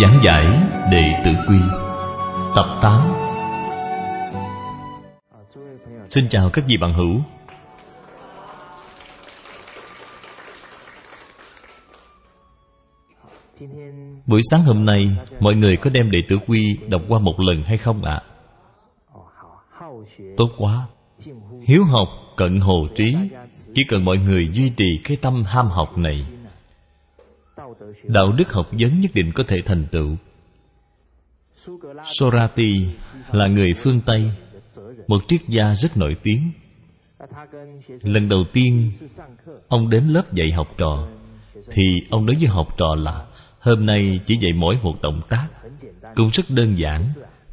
Giảng giải Đệ Tử Quy, Tập 8 Xin chào các vị bạn hữu. Buổi sáng hôm nay, Mọi người có đem Đệ Tử Quy đọc qua một lần hay không ạ? Tốt quá. Hiếu học cận hồ trí, Chỉ cần mọi người duy trì cái tâm ham học này Đạo đức học vấn nhất định có thể thành tựu. Sorati là người phương Tây, Một triết gia rất nổi tiếng. Lần đầu tiên Ông đến lớp dạy học trò, Thì ông nói với học trò là, Hôm nay chỉ dạy mỗi một động tác, Cũng rất đơn giản,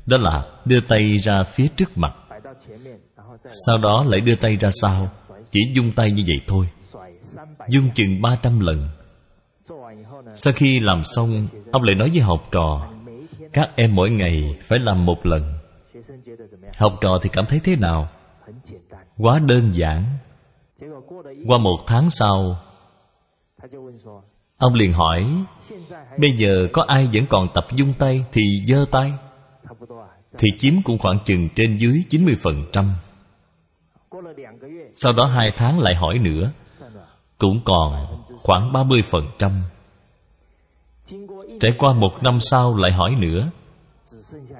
Đó là đưa tay ra phía trước mặt. Sau đó lại đưa tay ra sau, Chỉ dung tay như vậy thôi. Dung chừng 300 lần. Sau khi làm xong, Ông lại nói với học trò, Các em mỗi ngày phải làm một lần. Học trò thì cảm thấy thế nào? Quá đơn giản. Qua một tháng sau, Ông liền hỏi, Bây giờ có ai vẫn còn tập dung tay Thì giơ tay? Thì chiếm cũng khoảng chừng trên dưới 90% Sau đó hai tháng lại hỏi nữa, Cũng còn khoảng 30% Trải qua một năm sau lại hỏi nữa,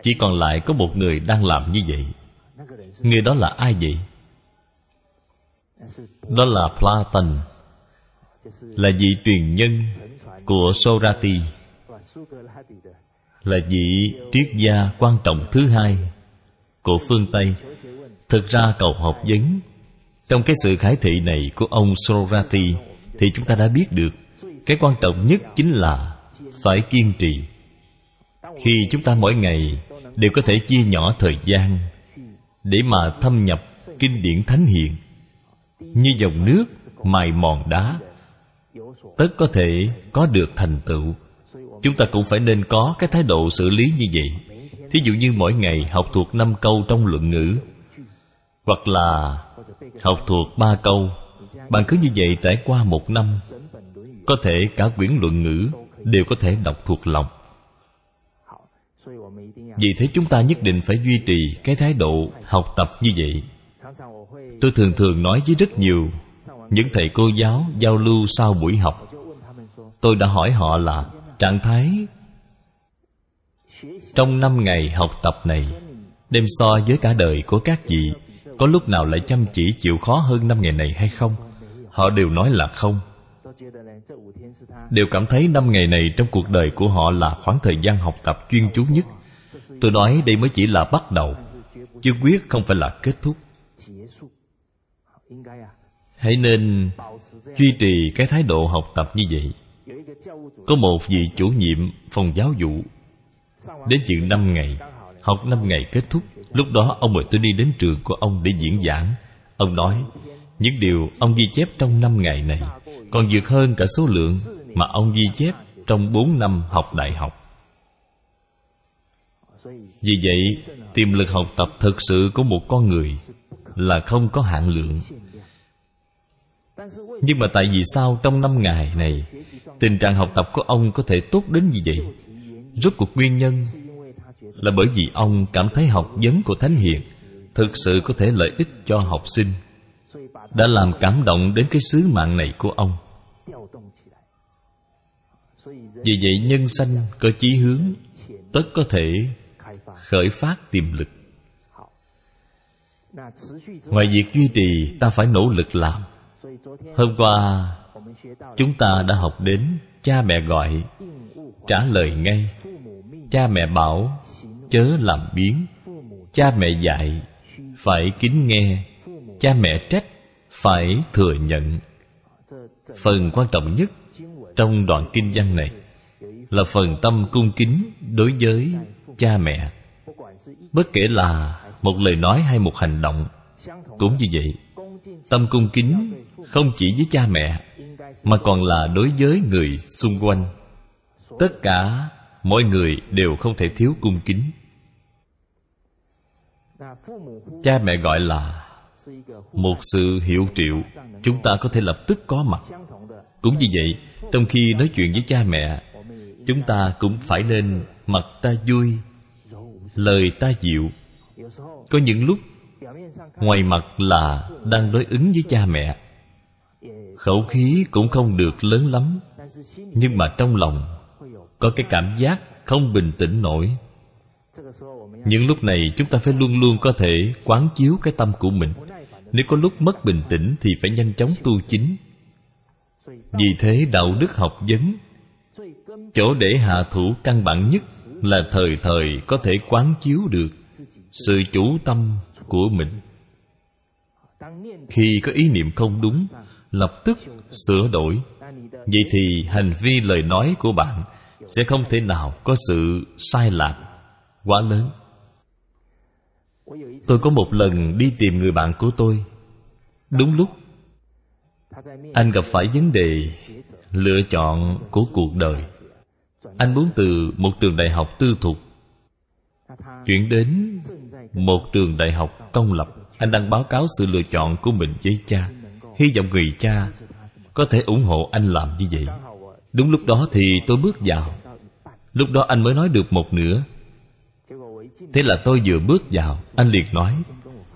Chỉ còn lại có một người đang làm như vậy Người đó là ai vậy? Đó là Platon Là vị truyền nhân của Sorati Là vị triết gia quan trọng thứ hai Của phương Tây Thực ra cầu học vấn, Trong cái sự khải thị này của ông Sorati Thì chúng ta đã biết được Cái quan trọng nhất chính là phải kiên trì. Khi chúng ta mỗi ngày Đều có thể chia nhỏ thời gian Để mà thâm nhập Kinh điển Thánh Hiền, Như dòng nước mài mòn đá, tất có thể có được thành tựu. Chúng ta cũng phải nên có cái thái độ xử lý như vậy. Thí dụ như mỗi ngày học thuộc năm câu trong luận ngữ, hoặc là học thuộc ba câu, bạn cứ như vậy trải qua một năm, có thể cả quyển luận ngữ đều có thể đọc thuộc lòng. Vì thế chúng ta nhất định phải duy trì cái thái độ học tập như vậy. Tôi thường thường nói với rất nhiều những thầy cô giáo giao lưu sau buổi học. Tôi đã hỏi họ là, trạng thái trong năm ngày học tập này đem so với cả đời của các vị có lúc nào lại chăm chỉ chịu khó hơn năm ngày này hay không? Họ đều nói là không đều cảm thấy năm ngày này trong cuộc đời của họ là khoảng thời gian học tập chuyên chú nhất. Tôi nói đây mới chỉ là bắt đầu. Chứ quyết không phải là kết thúc. Hãy nên duy trì cái thái độ học tập như vậy. Có một vị chủ nhiệm phòng giáo vụ đến chuyện năm ngày, học năm ngày kết thúc. Lúc đó, ông mời tôi đi đến trường của ông để diễn giảng. Ông nói, những điều ông ghi chép trong năm ngày này còn vượt hơn cả số lượng mà ông ghi chép trong bốn năm học đại học. Vì vậy, tiềm lực học tập thực sự của một con người là không có hạn lượng. Nhưng mà tại vì sao trong năm ngày này, Tình trạng học tập của ông có thể tốt đến như vậy? Rốt cuộc nguyên nhân Là bởi vì ông cảm thấy học vấn của Thánh Hiền Thực sự có thể lợi ích cho học sinh. Đã làm cảm động đến cái sứ mạng này của ông. Vì vậy nhân sanh có chí hướng Tất có thể khởi phát tiềm lực. Ngoài việc duy trì ta phải nỗ lực làm. Hôm qua Chúng ta đã học đến Cha mẹ gọi Trả lời ngay. Cha mẹ bảo Chớ làm biến. Cha mẹ dạy Phải kính nghe Cha mẹ trách Phải thừa nhận. Phần quan trọng nhất Trong đoạn kinh văn này là phần tâm cung kính đối với cha mẹ. Bất kể là một lời nói hay một hành động, cũng như vậy, tâm cung kính không chỉ với cha mẹ, mà còn là đối với người xung quanh. Tất cả mọi người đều không thể thiếu cung kính. Cha mẹ gọi là một sự hiệu triệu, chúng ta có thể lập tức có mặt. Cũng như vậy, trong khi nói chuyện với cha mẹ, chúng ta cũng phải nên mặt ta vui, lời ta dịu. Có những lúc, ngoài mặt là đang đối ứng với cha mẹ. Khẩu khí cũng không được lớn lắm, nhưng mà trong lòng có cái cảm giác không bình tĩnh nổi. Những lúc này, chúng ta phải luôn luôn có thể quán chiếu cái tâm của mình nếu có lúc mất bình tĩnh thì phải nhanh chóng tu chính. Vì thế đạo đức học vấn, chỗ để hạ thủ căn bản nhất là thời thời có thể quán chiếu được sự chủ tâm của mình. Khi có ý niệm không đúng, lập tức sửa đổi. Vậy thì hành vi lời nói của bạn sẽ không thể nào có sự sai lạc quá lớn tôi có một lần đi tìm người bạn của tôi. Đúng lúc, anh gặp phải vấn đề lựa chọn của cuộc đời. Anh muốn từ một trường đại học tư thục chuyển đến một trường đại học công lập. Anh đang báo cáo sự lựa chọn của mình với cha. Hy vọng người cha có thể ủng hộ anh làm như vậy. Đúng lúc đó thì tôi bước vào. Lúc đó anh mới nói được một nửa thế là tôi vừa bước vào, anh liền nói,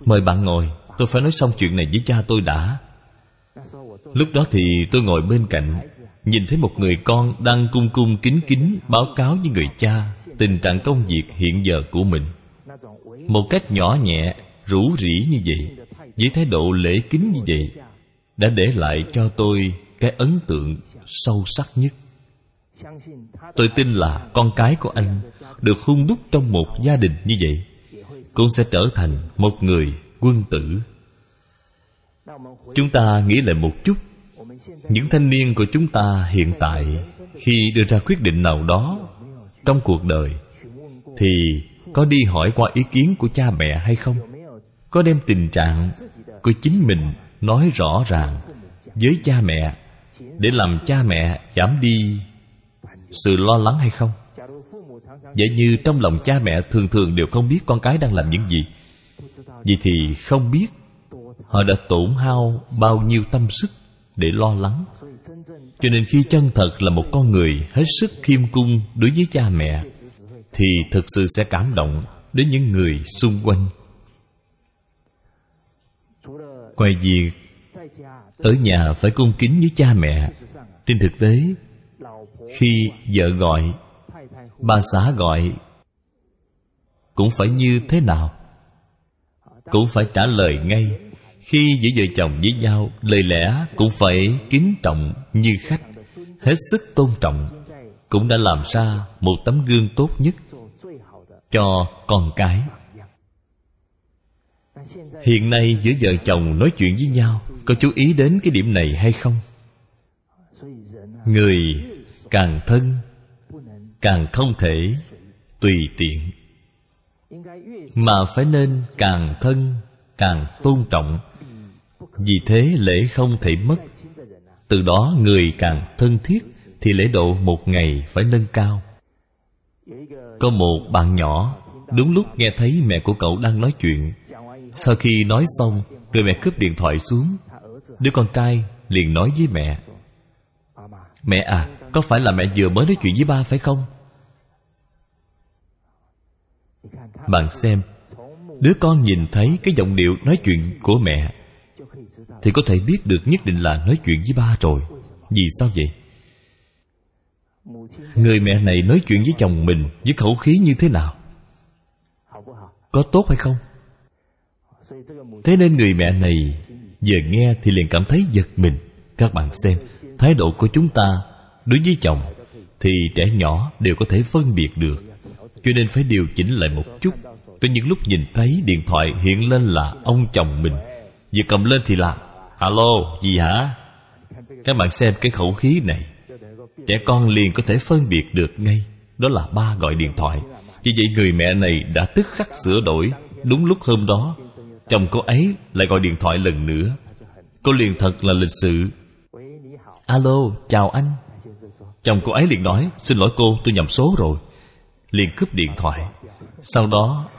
mời bạn ngồi, tôi phải nói xong chuyện này với cha tôi đã. Lúc đó thì tôi ngồi bên cạnh, nhìn thấy một người con đang cung cung kính kính báo cáo với người cha tình trạng công việc hiện giờ của mình. Một cách nhỏ nhẹ, rủ rỉ như vậy, với thái độ lễ kính như vậy, đã để lại cho tôi cái ấn tượng sâu sắc nhất tôi tin là con cái của anh được hung đúc trong một gia đình như vậy, cũng sẽ trở thành một người quân tử. Chúng ta nghĩ lại một chút, những thanh niên của chúng ta hiện tại khi đưa ra quyết định nào đó trong cuộc đời thì có đi hỏi qua ý kiến của cha mẹ hay không? Có đem tình trạng của chính mình nói rõ ràng với cha mẹ để làm cha mẹ giảm đi sự lo lắng hay không? Vậy như trong lòng cha mẹ thường thường đều không biết con cái đang làm những gì. Vậy thì không biết họ đã tổn hao bao nhiêu tâm sức để lo lắng. Cho nên khi chân thật là một con người hết sức khiêm cung đối với cha mẹ, thì thực sự sẽ cảm động đến những người xung quanh. Ngoài việc ở nhà phải cung kính với cha mẹ, trên thực tế khi vợ gọi, bà xã gọi, cũng phải như thế nào? Cũng phải trả lời ngay. Khi giữa vợ chồng với nhau, lời lẽ cũng phải kính trọng như khách, hết sức tôn trọng, cũng đã làm ra một tấm gương tốt nhất cho con cái. Hiện nay giữa vợ chồng nói chuyện với nhau, có chú ý đến cái điểm này hay không? Người càng thân, càng không thể tùy tiện. Mà phải nên càng thân, càng tôn trọng. Vì thế lễ không thể mất. Từ đó người càng thân thiết thì lễ độ một ngày phải nâng cao. Có một bạn nhỏ, đúng lúc nghe thấy mẹ của cậu đang nói chuyện, sau khi nói xong, người mẹ cướp điện thoại xuống. Đứa con trai liền nói với mẹ mẹ à có phải là mẹ vừa mới nói chuyện với ba phải không? Bạn xem, đứa con nhìn thấy cái giọng điệu nói chuyện của mẹ thì có thể biết được nhất định là nói chuyện với ba rồi. Vì sao vậy? Người mẹ này nói chuyện với chồng mình với khẩu khí như thế nào? Có tốt hay không? Thế nên người mẹ này vừa nghe thì liền cảm thấy giật mình. Các bạn xem, thái độ của chúng ta đối với chồng, thì trẻ nhỏ đều có thể phân biệt được. Cho nên phải điều chỉnh lại một chút. Có những lúc nhìn thấy điện thoại hiện lên là ông chồng mình. Vừa cầm lên thì là, alo, gì hả? Các bạn xem cái khẩu khí này. Trẻ con liền có thể phân biệt được ngay. Đó là ba gọi điện thoại. Vì vậy người mẹ này đã tức khắc sửa đổi. Đúng lúc hôm đó, chồng cô ấy lại gọi điện thoại lần nữa. Cô liền thật là lịch sự. Alo, chào anh chồng cô ấy liền nói, xin lỗi cô, tôi nhầm số rồi. Liền cướp điện thoại. Sau đó,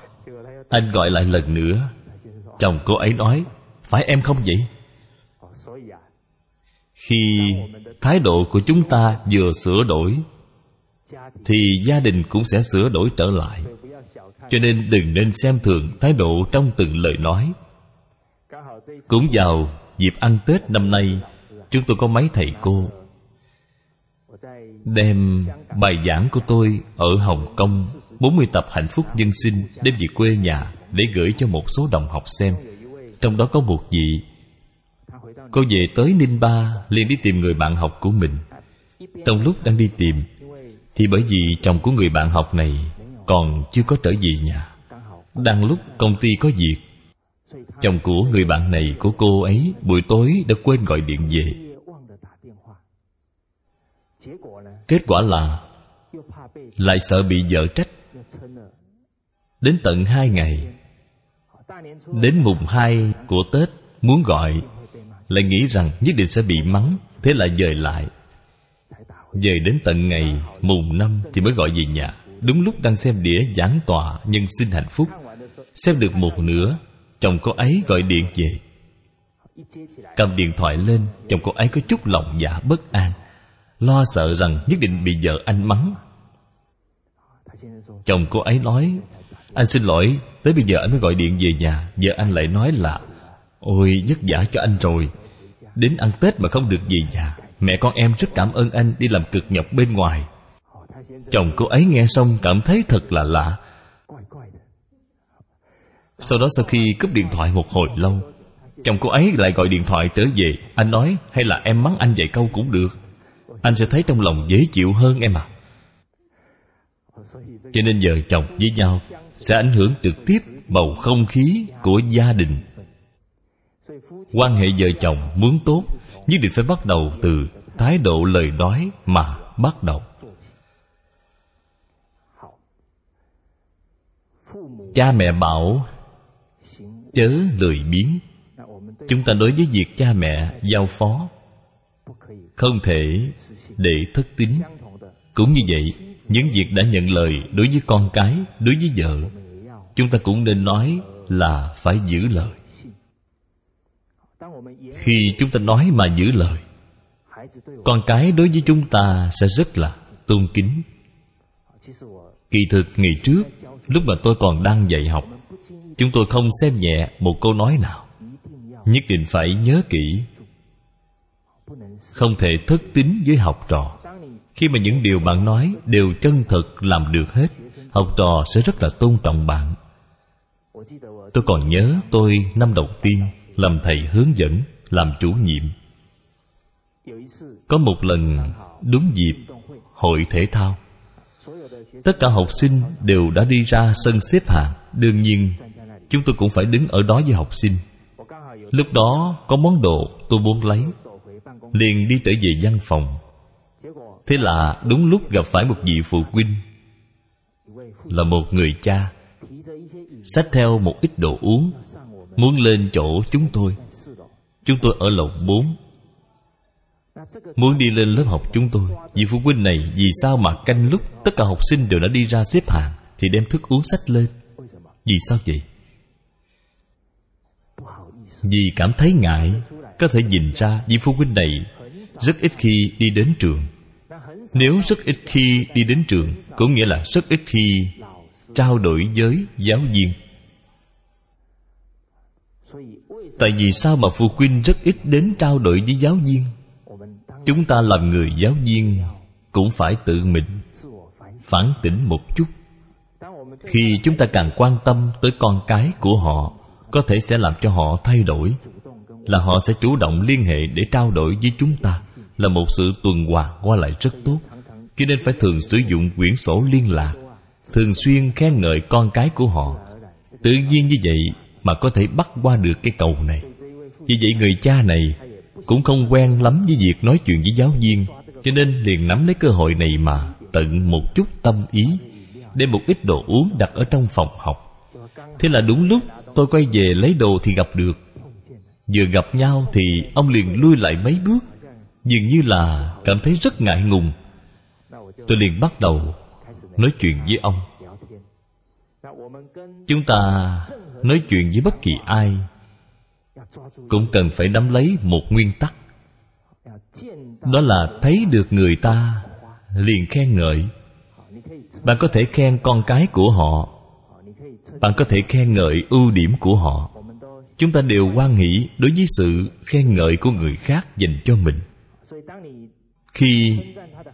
anh gọi lại lần nữa. Chồng cô ấy nói, phải em không vậy? Khi thái độ của chúng ta vừa sửa đổi, thì gia đình cũng sẽ sửa đổi trở lại. Cho nên đừng nên xem thường thái độ trong từng lời nói. Cũng vào dịp ăn tết năm nay, chúng tôi có mấy thầy cô đem bài giảng của tôi ở hồng kông 40 tập hạnh phúc nhân sinh, đem về quê nhà để gửi cho một số đồng học xem. Trong đó có một vị cô về tới ninh ba, liền đi tìm người bạn học của mình. Trong lúc đang đi tìm, thì bởi vì chồng của người bạn học này còn chưa có trở về nhà, đang lúc công ty có việc, chồng của người bạn này của cô ấy buổi tối đã quên gọi điện về. Kết quả là, lại sợ bị vợ trách. Đến tận hai ngày, đến mùng hai của tết, muốn gọi, lại nghĩ rằng nhất định sẽ bị mắng, thế là dời lại. Dời đến tận ngày mùng năm thì mới gọi về nhà. Đúng lúc đang xem đĩa giảng tòa nhân sinh hạnh phúc, xem được một nửa, chồng cô ấy gọi điện về. Cầm điện thoại lên, chồng cô ấy có chút lòng dạ bất an lo sợ rằng nhất định bị vợ anh mắng. Chồng cô ấy nói, anh xin lỗi, tới bây giờ anh mới gọi điện về nhà, vợ anh lại nói là, ôi, vất vả cho anh rồi. Đến ăn tết mà không được về nhà, mẹ con em rất cảm ơn anh đi làm cực nhọc bên ngoài. Chồng cô ấy nghe xong cảm thấy thật là lạ. Sau đó sau khi cúp điện thoại một hồi lâu, chồng cô ấy lại gọi điện thoại trở về. Anh nói, hay là em mắng anh vài câu cũng được anh sẽ thấy trong lòng dễ chịu hơn em à cho nên vợ chồng với nhau sẽ ảnh hưởng trực tiếp bầu không khí của gia đình. Quan hệ vợ chồng muốn tốt nhất định phải bắt đầu từ thái độ lời nói mà bắt đầu. Cha mẹ bảo, chớ lười biếng. Chúng ta đối với việc cha mẹ giao phó không thể để thất tín. Cũng như vậy, những việc đã nhận lời đối với con cái, đối với vợ, chúng ta cũng nên nói là phải giữ lời. Khi chúng ta nói mà giữ lời, con cái đối với chúng ta sẽ rất là tôn kính. Kỳ thực, ngày trước, lúc mà tôi còn đang dạy học, chúng tôi không xem nhẹ một câu nói nào. Nhất định phải nhớ kỹ không thể thất tín với học trò. Khi mà những điều bạn nói đều chân thật làm được hết, học trò sẽ rất là tôn trọng bạn. Tôi còn nhớ tôi năm đầu tiên làm thầy hướng dẫn, làm chủ nhiệm. Có một lần, đúng dịp hội thể thao. Tất cả học sinh đều đã đi ra sân xếp hàng đương nhiên, chúng tôi cũng phải đứng ở đó với học sinh. Lúc đó có món đồ tôi muốn lấy liền đi trở về văn phòng. Thế là đúng lúc gặp phải một vị phụ huynh, là một người cha, xách theo một ít đồ uống, muốn lên chỗ chúng tôi. Chúng tôi ở lầu bốn, muốn đi lên lớp học chúng tôi. Vị phụ huynh này vì sao mà canh lúc tất cả học sinh đều đã đi ra xếp hàng thì đem thức uống sách lên? Vì sao vậy? Vì cảm thấy ngại có thể nhìn ra vị phụ huynh này rất ít khi đi đến trường. Nếu rất ít khi đi đến trường cũng nghĩa là rất ít khi trao đổi với giáo viên. Tại vì sao mà phụ huynh rất ít đến trao đổi với giáo viên? Chúng ta làm người giáo viên cũng phải tự mình phản tỉnh một chút. Khi chúng ta càng quan tâm tới con cái của họ, có thể sẽ làm cho họ thay đổi là họ sẽ chủ động liên hệ để trao đổi với chúng ta, là một sự tuần hoàn qua lại rất tốt. Cho nên phải thường sử dụng quyển sổ liên lạc, thường xuyên khen ngợi con cái của họ. Tự nhiên như vậy mà có thể bắt qua được cái cầu này. Vì vậy người cha này cũng không quen lắm với việc nói chuyện với giáo viên, cho nên liền nắm lấy cơ hội này mà tận một chút tâm ý đem một ít đồ uống đặt ở trong phòng học. Thế là đúng lúc tôi quay về lấy đồ thì gặp được vừa gặp nhau thì ông liền lui lại mấy bước. Dường như là cảm thấy rất ngại ngùng. Tôi liền bắt đầu nói chuyện với ông. Chúng ta nói chuyện với bất kỳ ai cũng cần phải nắm lấy một nguyên tắc. Đó là thấy được người ta liền khen ngợi. Bạn có thể khen con cái của họ. Bạn có thể khen ngợi ưu điểm của họ chúng ta đều quan nghĩ đối với sự khen ngợi của người khác dành cho mình. Khi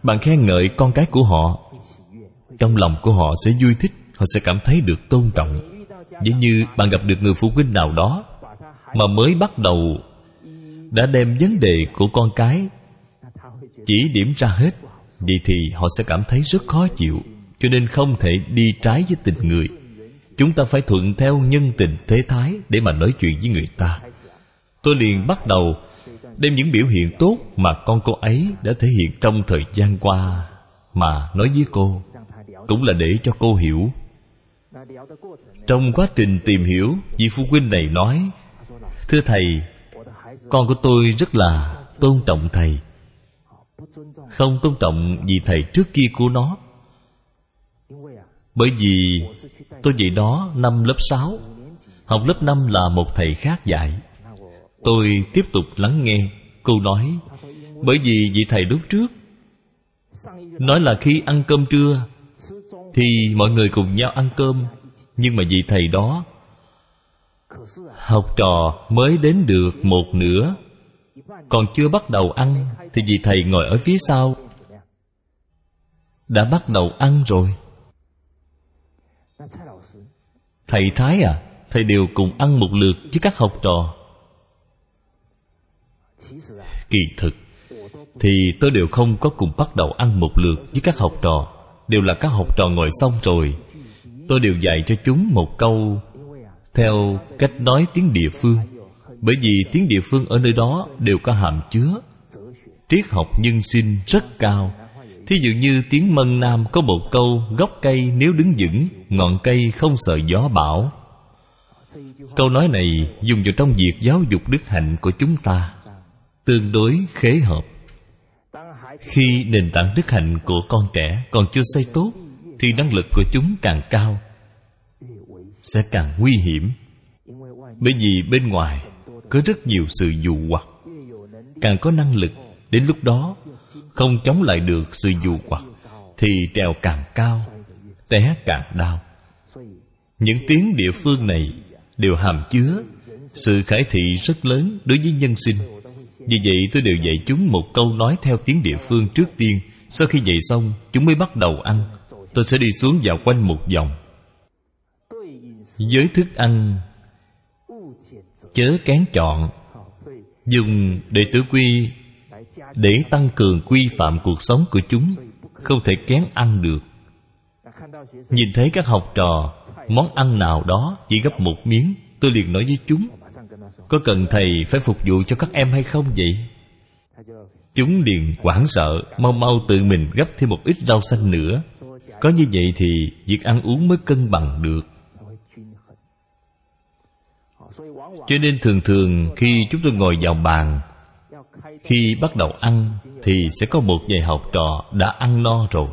bạn khen ngợi con cái của họ, trong lòng của họ sẽ vui thích, họ sẽ cảm thấy được tôn trọng. Giống như bạn gặp được người phụ huynh nào đó mà mới bắt đầu đã đem vấn đề của con cái chỉ điểm ra hết, vậy thì họ sẽ cảm thấy rất khó chịu, cho nên không thể đi trái với tình người chúng ta phải thuận theo nhân tình thế thái để mà nói chuyện với người ta. Tôi liền bắt đầu đem những biểu hiện tốt mà con cô ấy đã thể hiện trong thời gian qua mà nói với cô. Cũng là để cho cô hiểu. Trong quá trình tìm hiểu, vị phụ huynh này nói, thưa thầy, con của tôi rất là tôn trọng thầy. Không tôn trọng vì thầy trước kia của nó bởi vì tôi dạy đó năm lớp 6 Học lớp 5 là một thầy khác dạy. Tôi tiếp tục lắng nghe Cô nói, Bởi vì vị thầy lúc trước Nói là khi ăn cơm trưa Thì mọi người cùng nhau ăn cơm, Nhưng mà vị thầy đó Học trò mới đến được một nửa, Còn chưa bắt đầu ăn Thì vị thầy ngồi ở phía sau Đã bắt đầu ăn rồi. Thầy Thái à Thầy đều cùng ăn một lượt với các học trò. Kỳ thực Thì tôi đều không có cùng bắt đầu ăn một lượt với các học trò Đều là các học trò ngồi xong rồi. Tôi đều dạy cho chúng một câu Theo cách nói tiếng địa phương Bởi vì tiếng địa phương ở nơi đó đều có hàm chứa. Triết học nhân sinh rất cao Thí dụ như tiếng Mân Nam có một câu, Gốc cây nếu đứng vững, Ngọn cây không sợ gió bão. Câu nói này dùng vào trong việc giáo dục đức hạnh của chúng ta, Tương đối khế hợp. Khi nền tảng đức hạnh của con trẻ còn chưa xây tốt, Thì năng lực của chúng càng cao, Sẽ càng nguy hiểm. Bởi vì bên ngoài có rất nhiều sự dụ hoặc, Càng có năng lực Đến lúc đó, không chống lại được sự dù hoặc, thì trèo càng cao, té càng đau. Những tiếng địa phương này đều hàm chứa sự khải thị rất lớn đối với nhân sinh. Vì vậy tôi đều dạy chúng một câu nói theo tiếng địa phương trước tiên. Sau khi dạy xong, chúng mới bắt đầu ăn. Tôi sẽ đi xuống dạo quanh một vòng. Với thức ăn chớ kén chọn, dùng để tử quy để tăng cường quy phạm cuộc sống của chúng, không thể kén ăn được. Nhìn thấy các học trò, món ăn nào đó chỉ gấp một miếng, tôi liền nói với chúng, có cần thầy phải phục vụ cho các em hay không vậy? Chúng liền hoảng sợ, mau mau tự mình gấp thêm một ít rau xanh nữa. Có như vậy thì việc ăn uống mới cân bằng được. Cho nên thường thường khi chúng tôi ngồi vào bàn khi bắt đầu ăn, thì sẽ có một vài học trò đã ăn no rồi.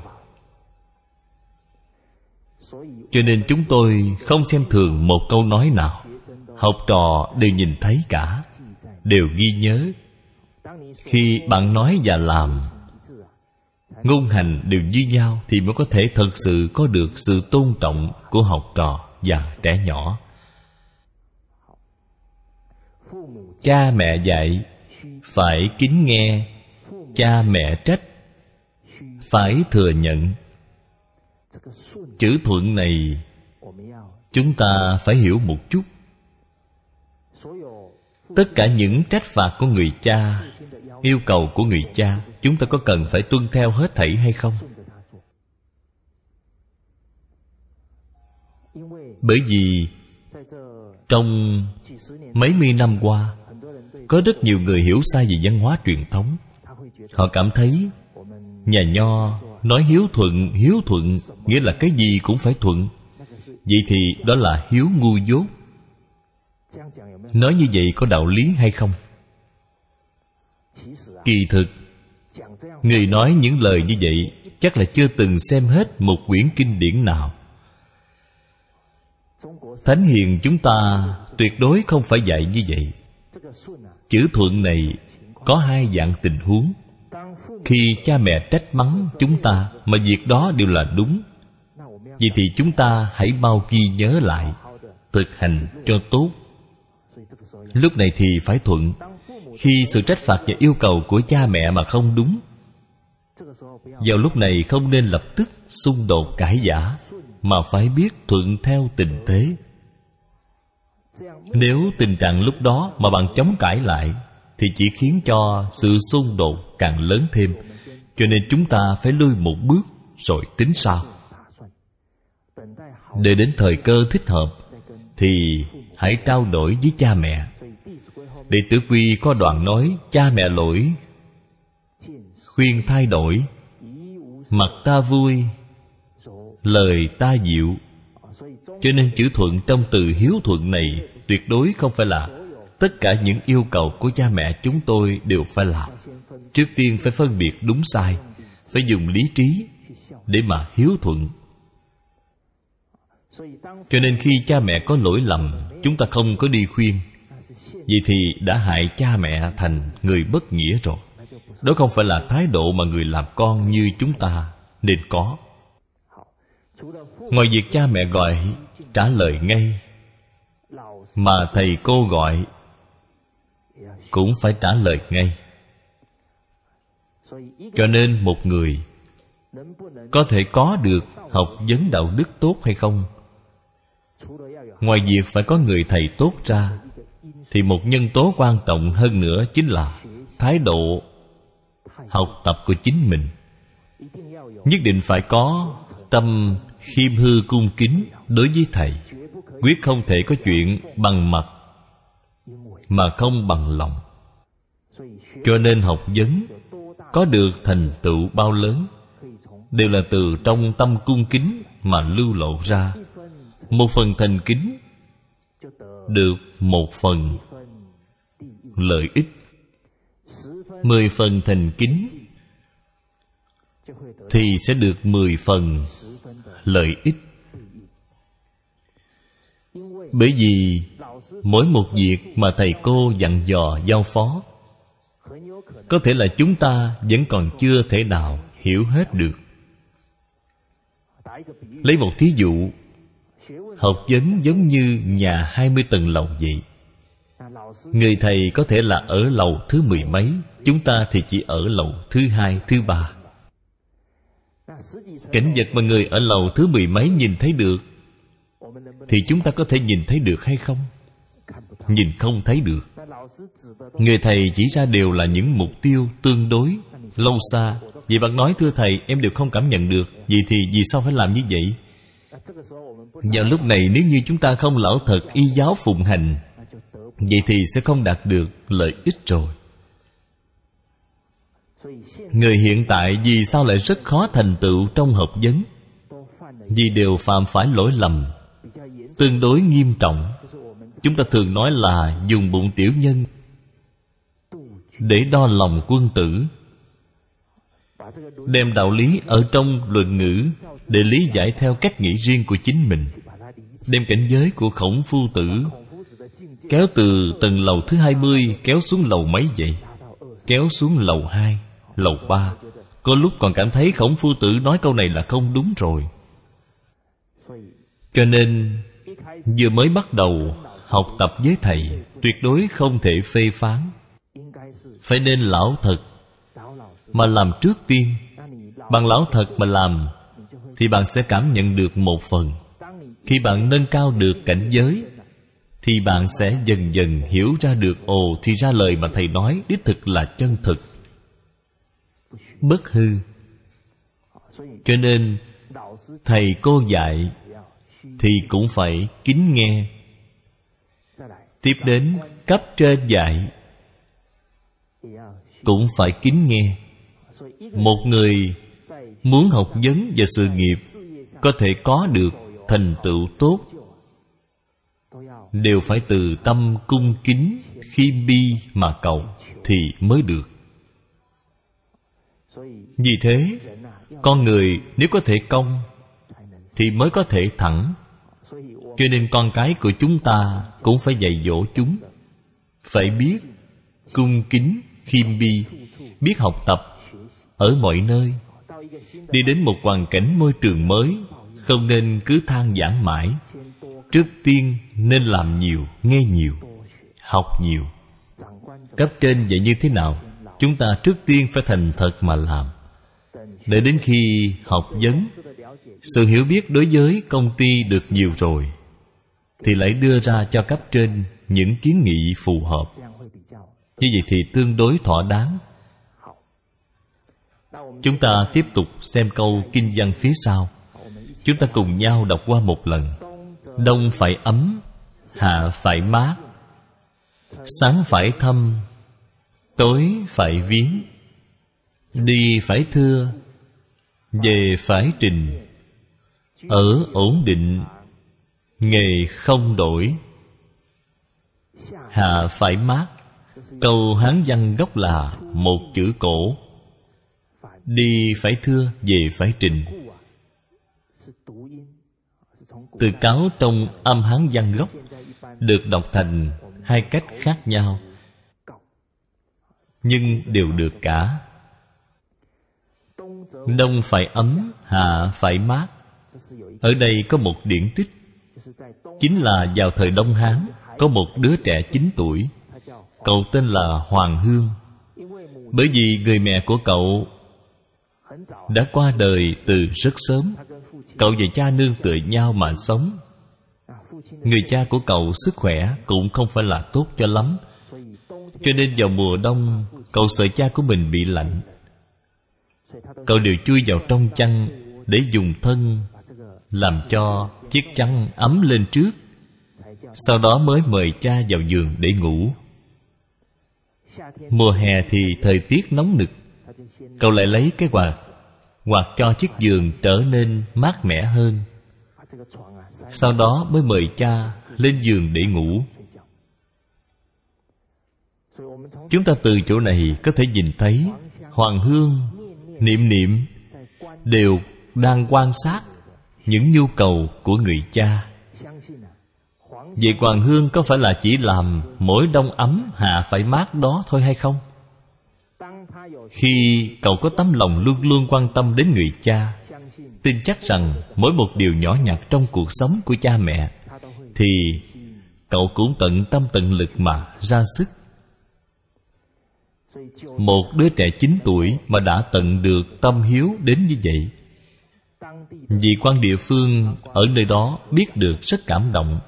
Cho nên chúng tôi không xem thường một câu nói nào. Học trò đều nhìn thấy cả, đều ghi nhớ. Khi bạn nói và làm, ngôn hành đều như nhau thì mới có thể thật sự có được sự tôn trọng của học trò và trẻ nhỏ. Cha mẹ dạy phải kính nghe, cha mẹ trách, phải thừa nhận. Chữ thuận này, chúng ta phải hiểu một chút. Tất cả những trách phạt của người cha, yêu cầu của người cha, chúng ta có cần phải tuân theo hết thảy hay không? Bởi vì, trong mấy mươi năm qua có rất nhiều người hiểu sai về văn hóa truyền thống. Họ cảm thấy Nhà nho nói hiếu thuận Hiếu thuận nghĩa là cái gì cũng phải thuận. Vậy thì đó là hiếu ngu dốt. Nói như vậy có đạo lý hay không? Kỳ thực, Người nói những lời như vậy Chắc là chưa từng xem hết một quyển kinh điển nào. Thánh hiền chúng ta tuyệt đối không phải dạy như vậy. Chữ thuận này có hai dạng tình huống. Khi cha mẹ trách mắng chúng ta Mà việc đó đều là đúng, Vậy thì chúng ta hãy mau ghi nhớ lại, Thực hành cho tốt. Lúc này thì phải thuận. Khi sự trách phạt và yêu cầu của cha mẹ mà không đúng, Vào lúc này không nên lập tức xung đột cãi giả Mà phải biết thuận theo tình thế. Nếu tình trạng lúc đó mà bạn chống cãi lại, Thì chỉ khiến cho sự xung đột càng lớn thêm. Cho nên chúng ta phải lui một bước rồi tính sao Để đến thời cơ thích hợp, Thì hãy trao đổi với cha mẹ. Đệ tử quy có đoạn nói, Cha mẹ lỗi, Khuyên thay đổi Mặt ta vui, Lời ta dịu cho nên chữ thuận trong từ hiếu thuận này Tuyệt đối không phải là Tất cả những yêu cầu của cha mẹ chúng tôi đều phải làm Trước tiên phải phân biệt đúng sai, Phải dùng lý trí Để mà hiếu thuận. Cho nên khi cha mẹ có lỗi lầm, Chúng ta không có đi khuyên. Vậy thì đã hại cha mẹ thành người bất nghĩa rồi. Đó không phải là thái độ mà người làm con như chúng ta nên có. Ngoài việc cha mẹ gọi, trả lời ngay. Mà thầy cô gọi, Cũng phải trả lời ngay. Cho nên một người Có thể có được học vấn đạo đức tốt hay không? Ngoài việc phải có người thầy tốt ra, thì một nhân tố quan trọng hơn nữa chính là thái độ học tập của chính mình. Nhất định phải có tâm khiêm hư cung kính đối với thầy, quyết không thể có chuyện bằng mặt, mà không bằng lòng. Cho nên học vấn có được thành tựu bao lớn, đều là từ trong tâm cung kính mà lưu lộ ra. Một phần thành kính được một phần lợi ích. Mười phần thành kính thì sẽ được mười phần lợi ích. Bởi vì mỗi một việc mà thầy cô dặn dò giao phó, có thể là chúng ta vẫn còn chưa thể nào hiểu hết được. Lấy một thí dụ, học vấn giống như nhà hai mươi tầng lầu vậy. Người thầy có thể là ở lầu thứ mười mấy, chúng ta thì chỉ ở lầu thứ hai, thứ ba cảnh vật mà người ở lầu thứ mười mấy nhìn thấy được, thì chúng ta có thể nhìn thấy được hay không? Nhìn không thấy được. Người thầy chỉ ra đều là những mục tiêu tương đối, lâu xa. Vì bạn nói, thưa thầy, em đều không cảm nhận được. Vậy thì, vì sao phải làm như vậy? Vào lúc này, nếu như chúng ta không lão thật y giáo phụng hành, Vậy thì sẽ không đạt được lợi ích rồi. Người hiện tại vì sao lại rất khó thành tựu trong học vấn? Vì đều phạm phải lỗi lầm, Tương đối nghiêm trọng. Chúng ta thường nói là dùng bụng tiểu nhân Để đo lòng quân tử, Đem đạo lý ở trong luận ngữ Để lý giải theo cách nghĩ riêng của chính mình, Đem cảnh giới của khổng phu tử Kéo từ tầng lầu thứ hai mươi Kéo xuống lầu mấy vậy? Kéo xuống lầu hai. Lầu ba. Có lúc còn cảm thấy khổng phu tử nói câu này là không đúng rồi. Cho nên, Vừa mới bắt đầu Học tập với thầy, Tuyệt đối không thể phê phán. Phải nên lão thật Mà làm trước tiên. Bằng lão thật mà làm, Thì bạn sẽ cảm nhận được một phần. Khi bạn nâng cao được cảnh giới, thì bạn sẽ dần dần hiểu ra được, ồ, thì ra lời mà thầy nói đích thực là chân thực bất hư. Cho nên, thầy cô dạy thì cũng phải kính nghe. Tiếp đến, cấp trên dạy cũng phải kính nghe. Một người muốn học vấn và sự nghiệp có thể có được thành tựu tốt đều phải từ tâm cung kính khi bi mà cầu thì mới được vì thế, con người nếu có thể công thì mới có thể thẳng. Cho nên con cái của chúng ta cũng phải dạy dỗ chúng. Phải biết cung kính, khiêm bi, biết học tập ở mọi nơi. Đi đến một hoàn cảnh môi trường mới, không nên cứ than giảng mãi. Trước tiên nên làm nhiều, nghe nhiều, học nhiều. Cấp trên dạy như thế nào? Chúng ta trước tiên phải thành thật mà làm. Để đến khi học vấn, sự hiểu biết đối với công ty được nhiều rồi, thì lại đưa ra cho cấp trên những kiến nghị phù hợp. Như vậy thì tương đối thỏa đáng. Chúng ta tiếp tục xem câu kinh văn phía sau. Chúng ta cùng nhau đọc qua một lần. Đông phải ấm, hạ phải mát. Sáng phải thâm tối phải viếng, đi phải thưa, về phải trình. Ở ổn định, nghề không đổi. Hạ phải mát câu hán văn gốc là một chữ cổ. Đi phải thưa, về phải trình. Từ cáo trong âm hán văn gốc được đọc thành hai cách khác nhau nhưng đều được cả. Đông phải ấm hạ phải mát. Ở đây có một điển tích, chính là vào thời đông hán, có một đứa trẻ 9 tuổi. Cậu tên là hoàng hương. Bởi vì người mẹ của cậu đã qua đời từ rất sớm, cậu và cha nương tựa nhau mà sống. Người cha của cậu sức khỏe cũng không phải là tốt cho lắm cho nên vào mùa đông, cậu sợ cha của mình bị lạnh. Cậu đều chui vào trong chăn để dùng thân, làm cho chiếc chăn ấm lên trước. Sau đó mới mời cha vào giường để ngủ. Mùa hè thì thời tiết nóng nực. Cậu lại lấy cái quạt hoặc cho chiếc giường trở nên mát mẻ hơn. Sau đó mới mời cha lên giường để ngủ chúng ta từ chỗ này có thể nhìn thấy hoàng hương, niệm niệm đều đang quan sát những nhu cầu của người cha. Vậy hoàng hương có phải là chỉ làm mỗi đông ấm hạ phải mát đó thôi hay không? Khi cậu có tấm lòng luôn luôn quan tâm đến người cha, tin chắc rằng mỗi một điều nhỏ nhặt trong cuộc sống của cha mẹ, thì cậu cũng tận tâm tận lực mà ra sức một đứa trẻ 9 tuổi mà đã tận được tâm hiếu đến như vậy. Vị quan địa phương ở nơi đó biết được rất cảm động.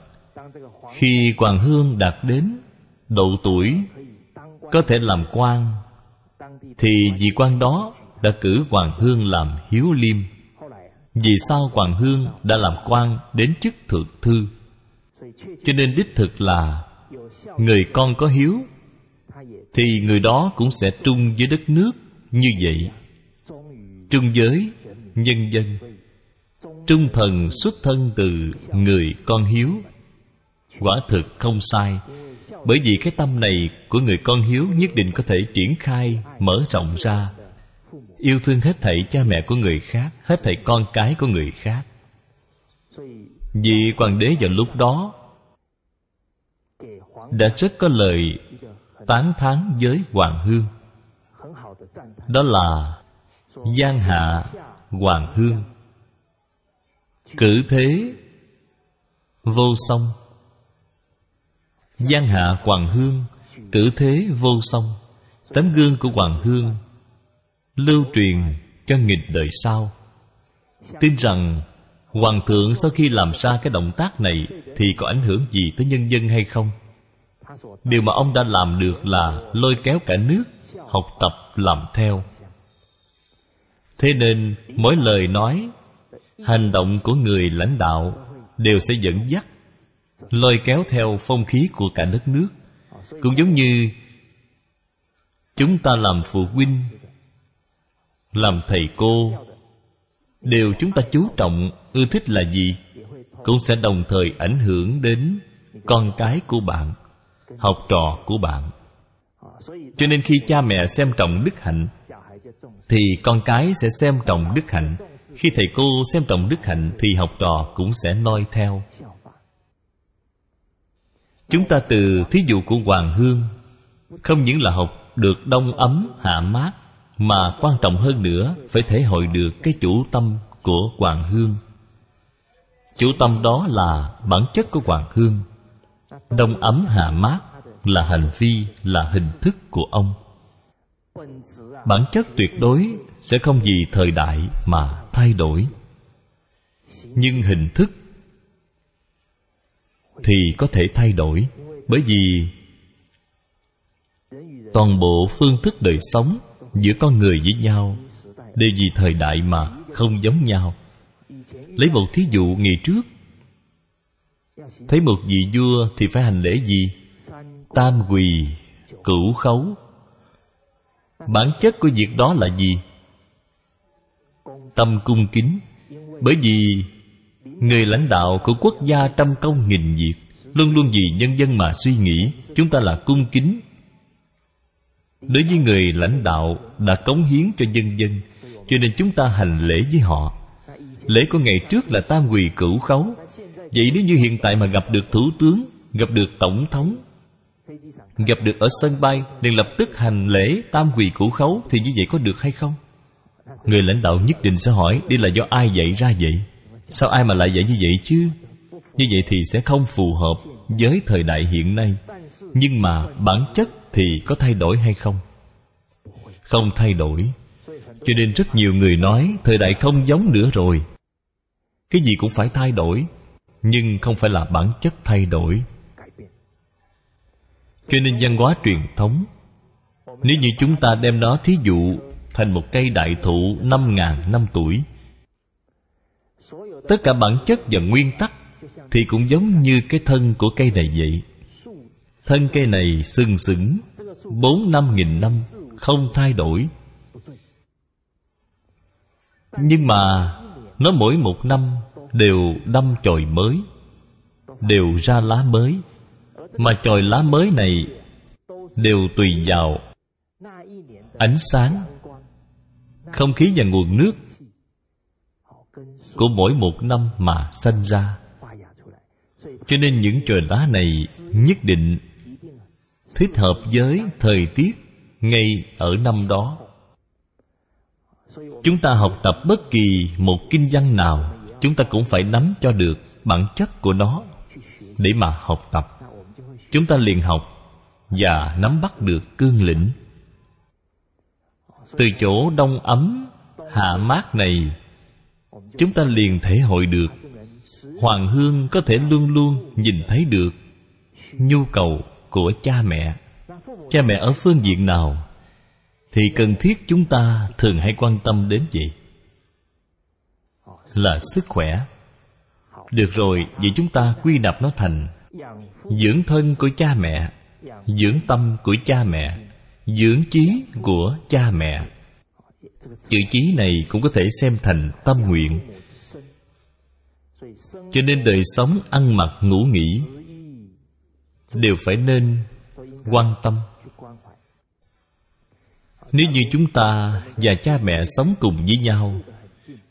Khi Hoàng Hương đạt đến, độ tuổi có thể làm quan, thì vị quan đó đã cử Hoàng Hương làm hiếu liêm. Vì sao Hoàng Hương đã làm quan đến chức thượng thư? Cho nên đích thực là, Người con có hiếu thì người đó cũng sẽ trung với đất nước như vậy. Trung giới, nhân dân. Trung thần xuất thân từ người con hiếu. Quả thực không sai, bởi vì cái tâm này của người con hiếu nhất định có thể triển khai, mở rộng ra. Yêu thương hết thảy cha mẹ của người khác, hết thảy con cái của người khác. Vì hoàng đế vào lúc đó đã rất có lời tán thán với hoàng hương. Đó là giang hạ hoàng hương. Cử thế vô song. Giang hạ Hoàng Hương, Cử thế vô song. Tấm gương của Hoàng Hương Lưu truyền cho nghịch đời sau. Tin rằng Hoàng thượng sau khi làm ra cái động tác này Thì có ảnh hưởng gì tới nhân dân hay không? Điều mà ông đã làm được là Lôi kéo cả nước Học tập làm theo. Thế nên mỗi lời nói, Hành động của người lãnh đạo Đều sẽ dẫn dắt, lôi kéo theo phong khí của cả đất nước. Cũng giống như chúng ta làm phụ huynh, làm thầy cô điều chúng ta chú trọng ưa thích là gì, cũng sẽ đồng thời ảnh hưởng đến con cái của bạn học trò của bạn. Cho nên khi cha mẹ xem trọng đức hạnh, thì con cái sẽ xem trọng đức hạnh. Khi thầy cô xem trọng đức hạnh, thì học trò cũng sẽ noi theo. Chúng ta từ thí dụ của hoàng hương, không những là học được đông ấm, hạ mát, mà quan trọng hơn nữa, phải thể hội được cái chủ tâm của hoàng hương. Chủ tâm đó là bản chất của hoàng hương đông ấm hạ mát là hành vi, là hình thức của ông. Bản chất tuyệt đối sẽ không vì thời đại mà thay đổi. Nhưng hình thức thì có thể thay đổi bởi vì toàn bộ phương thức đời sống giữa con người với nhau đều vì thời đại mà không giống nhau. Lấy một thí dụ ngày trước thấy một vị vua thì phải hành lễ gì? Tam quỳ, cửu khấu. Bản chất của việc đó là gì? Tâm cung kính. Bởi vì người lãnh đạo của quốc gia trăm công nghìn việc, luôn luôn vì nhân dân mà suy nghĩ, chúng ta là cung kính. Đối với người lãnh đạo đã cống hiến cho nhân dân, cho nên chúng ta hành lễ với họ. Lễ của ngày trước là tam quỳ cửu khấu vậy nếu như hiện tại mà gặp được thủ tướng, gặp được tổng thống, gặp được ở sân bay, liền lập tức hành lễ tam quỳ củ khấu, thì như vậy có được hay không? Người lãnh đạo nhất định sẽ hỏi, đây là do ai dạy ra vậy? Sao ai mà lại dạy như vậy chứ? Như vậy thì sẽ không phù hợp với thời đại hiện nay. Nhưng mà bản chất thì có thay đổi hay không? Không thay đổi. Cho nên rất nhiều người nói, thời đại không giống nữa rồi. Cái gì cũng phải thay đổi nhưng không phải là bản chất thay đổi. Cho nên văn hóa truyền thống, nếu như chúng ta đem nó thí dụ thành một cây đại thụ năm ngàn năm tuổi, tất cả bản chất và nguyên tắc thì cũng giống như cái thân của cây này vậy. Thân cây này sừng sững, bốn năm nghìn năm không thay đổi. Nhưng mà nó mỗi một năm đều đâm chồi mới, đều ra lá mới. Mà chồi lá mới này đều tùy vào ánh sáng, không khí và nguồn nước của mỗi một năm mà sanh ra. Cho nên những chồi lá này nhất định thích hợp với thời tiết ngay ở năm đó. Chúng ta học tập bất kỳ một kinh văn nào chúng ta cũng phải nắm cho được bản chất của nó để mà học tập. Chúng ta liền học và nắm bắt được cương lĩnh. Từ chỗ đông ấm, hạ mát này, chúng ta liền thể hội được. Hoàng hương có thể luôn luôn nhìn thấy được nhu cầu của cha mẹ. Cha mẹ ở phương diện nào thì cần thiết chúng ta thường hay quan tâm đến vậy? Là sức khỏe. Được rồi, vậy chúng ta quy nạp nó thành dưỡng thân của cha mẹ, dưỡng tâm của cha mẹ, dưỡng trí của cha mẹ. Chữ trí này cũng có thể xem thành tâm nguyện. Cho nên đời sống ăn mặc, ngủ nghỉ đều phải nên quan tâm. Nếu như chúng ta và cha mẹ sống cùng với nhau